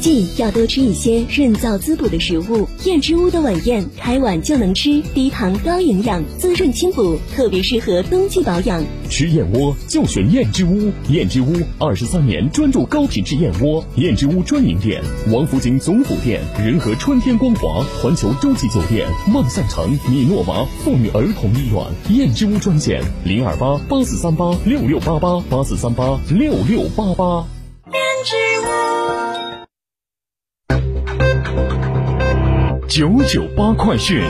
季要多吃一些润燥滋补的食物，燕之屋的晚宴开碗就能吃，低糖高营养，滋润清补，特别适合冬季保养。吃燕窝就选燕之屋，燕之屋二十三年专注高品质燕窝，燕之屋专营店：王府井总府店、仁和春天光华、环球洲际酒店、万象城、米诺娃妇女儿童医院。燕之屋专线：零二八八四三八六六八八八四三八六六八八。燕之屋。九九八快讯。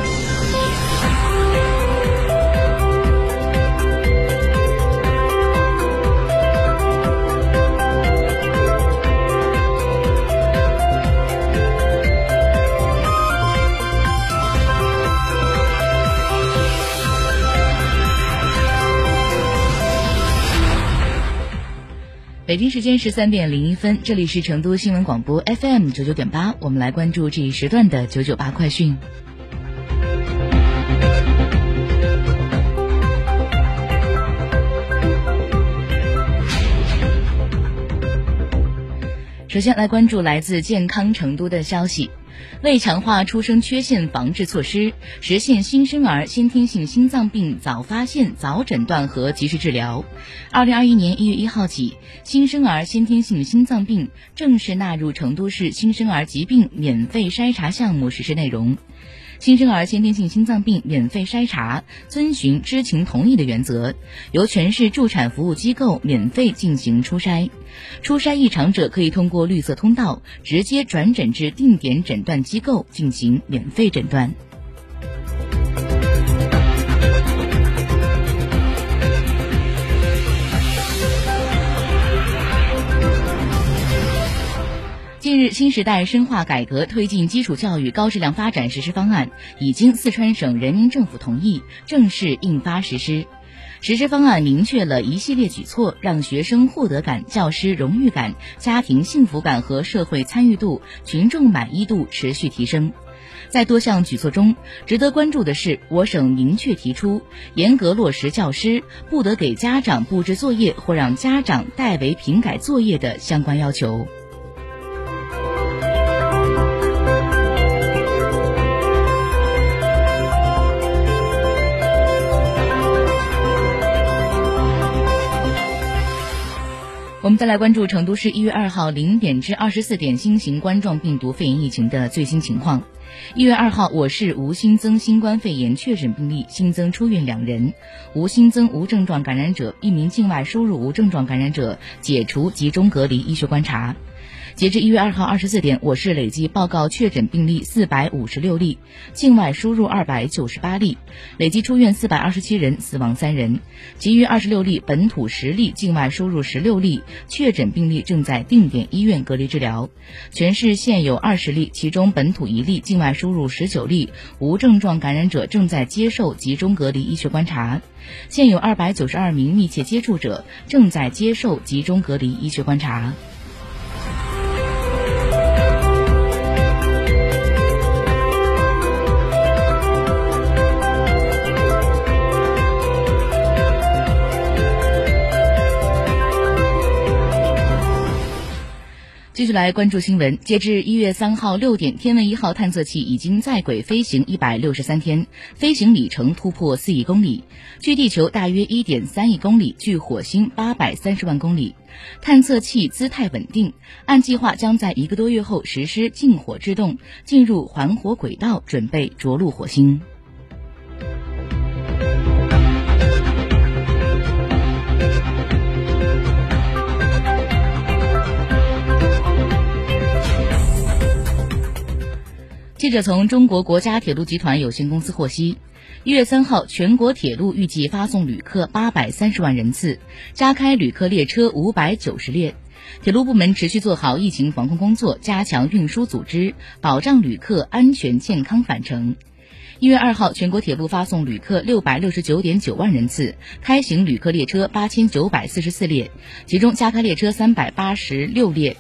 北京时间十三点零一分，这里是成都新闻广播 FM 九九点八，我们来关注这一时段的九九八快讯。首先来关注来自健康成都的消息。为强化出生缺陷防治措施，实现新生儿先天性心脏病早发现、早诊断和及时治疗，二零二一年一月一号起，新生儿先天性心脏病正式纳入成都市新生儿疾病免费筛查项目实施内容。新生儿先天性心脏病免费筛查，遵循知情同意的原则，由全市助产服务机构免费进行初筛。初筛异常者可以通过绿色通道直接转诊至定点诊断机构进行免费诊断。近日，新时代深化改革推进基础教育高质量发展实施方案已经四川省人民政府同意，正式印发实施。实施方案明确了一系列举措，让学生获得感、教师荣誉感、家庭幸福感和社会参与度、群众满意度持续提升。在多项举措中，值得关注的是，我省明确提出，严格落实教师不得给家长布置作业或让家长代为评改作业的相关要求。我们再来关注成都市一月二号零点至二十四点新型冠状病毒肺炎疫情的最新情况。一月二号，我市无新增新冠肺炎确诊病例，新增出院两人，无新增无症状感染者，一名境外输入无症状感染者解除集中隔离医学观察。截至一月二号二十四点，我市累计报告确诊病例四百五十六例，境外输入二百九十八例，累计出院四百二十七人，死亡三人，其余二十六例本土十例，境外输入十六例，确诊病例正在定点医院隔离治疗。全市现有二十例，其中本土一例，境外输入十九例，无症状感染者正在接受集中隔离医学观察。现有二百九十二名密切接触者正在接受集中隔离医学观察。继续来关注新闻。截至一月三号六点，天问一号探测器已经在轨飞行一百六十三天，飞行里程突破四亿公里，距地球大约一点三亿公里，距火星八百三十万公里。探测器姿态稳定，按计划将在一个多月后实施近火制动，进入环火轨道，准备着陆火星。记者从中国国家铁路集团有限公司获悉，一月三号，全国铁路预计发送旅客八百三十万人次，加开旅客列车五百九十列。铁路部门持续做好疫情防控工作，加强运输组织，保障旅客安全健康返程。一月二号，全国铁路发送旅客六百六十九点九万人次，开行旅客列车八千九百四十四列，其中加开列车三百八十六列。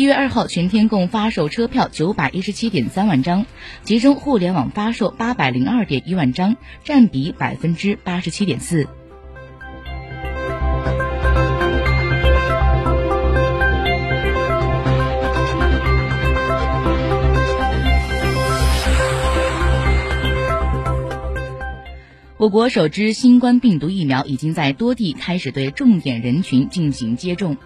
一月二号，全天共发售车票九百一十七点三万张，其中互联网发售八百零二点一万张，占比百分之八十七点四。我国首支新冠病毒疫苗已经在多地开始对重点人群进行接种。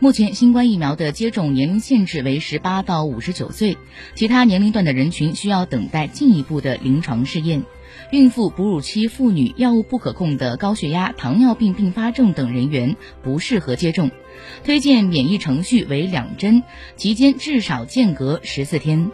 目前，新冠疫苗的接种年龄限制为十八到五十九岁，其他年龄段的人群需要等待进一步的临床试验。孕妇、哺乳期妇女、药物不可控的高血压、糖尿病并发症等人员不适合接种。推荐免疫程序为两针，期间至少间隔十四天。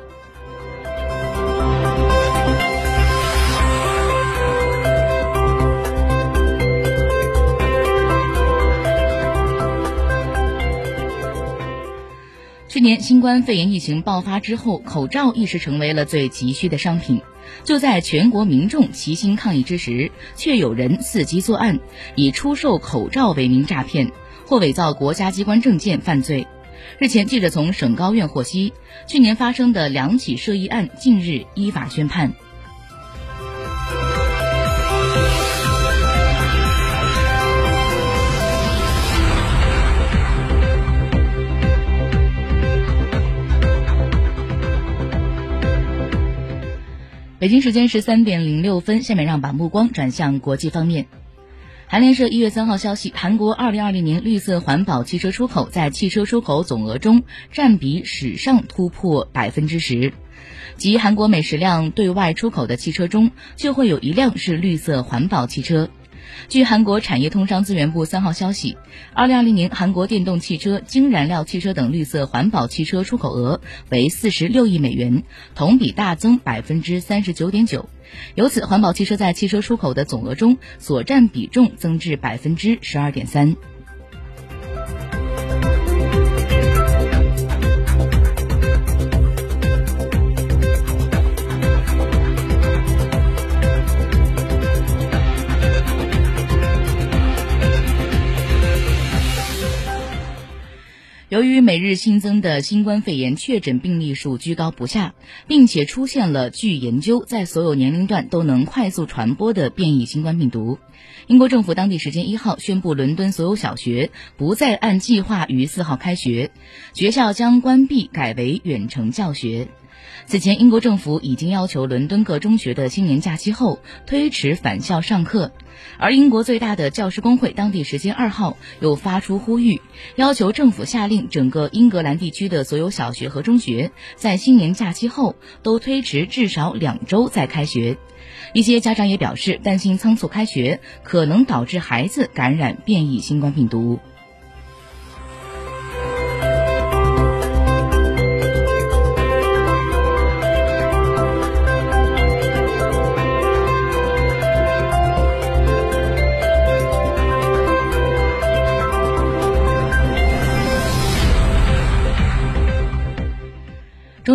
新冠肺炎疫情爆发之后，口罩一时成为了最急需的商品。就在全国民众齐心抗疫之时，却有人伺机作案，以出售口罩为名诈骗或伪造国家机关证件犯罪。日前，记者从省高院获悉，去年发生的两起涉疫案近日依法宣判。北京时间十三点零六分，下面让把目光转向国际方面。韩联社一月三号消息，韩国二零二零年绿色环保汽车出口在汽车出口总额中占比史上突破百分之十，即韩国每十辆对外出口的汽车中就会有一辆是绿色环保汽车。据韩国产业通商资源部三号消息，二零二零年韩国电动汽车、氢燃料汽车等绿色环保汽车出口额为四十六亿美元，同比大增百分之三十九点九。由此，环保汽车在汽车出口的总额中所占比重增至百分之十二点三。于每日新增的新冠肺炎确诊病例数居高不下，并且出现了据研究在所有年龄段都能快速传播的变异新冠病毒，英国政府当地时间一号宣布，伦敦所有小学不再按计划于四号开学，学校将关闭，改为远程教学。此前，英国政府已经要求伦敦各中学的新年假期后推迟返校上课。而英国最大的教师工会当地时间二号又发出呼吁，要求政府下令整个英格兰地区的所有小学和中学在新年假期后都推迟至少两周再开学。一些家长也表示，担心仓促开学可能导致孩子感染变异新冠病毒。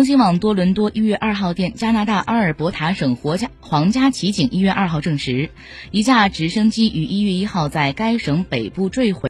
中新网多伦多一月二号电，加拿大阿尔伯塔省国家皇家骑警一月二号证实，一架直升机于一月一号在该省北部坠毁。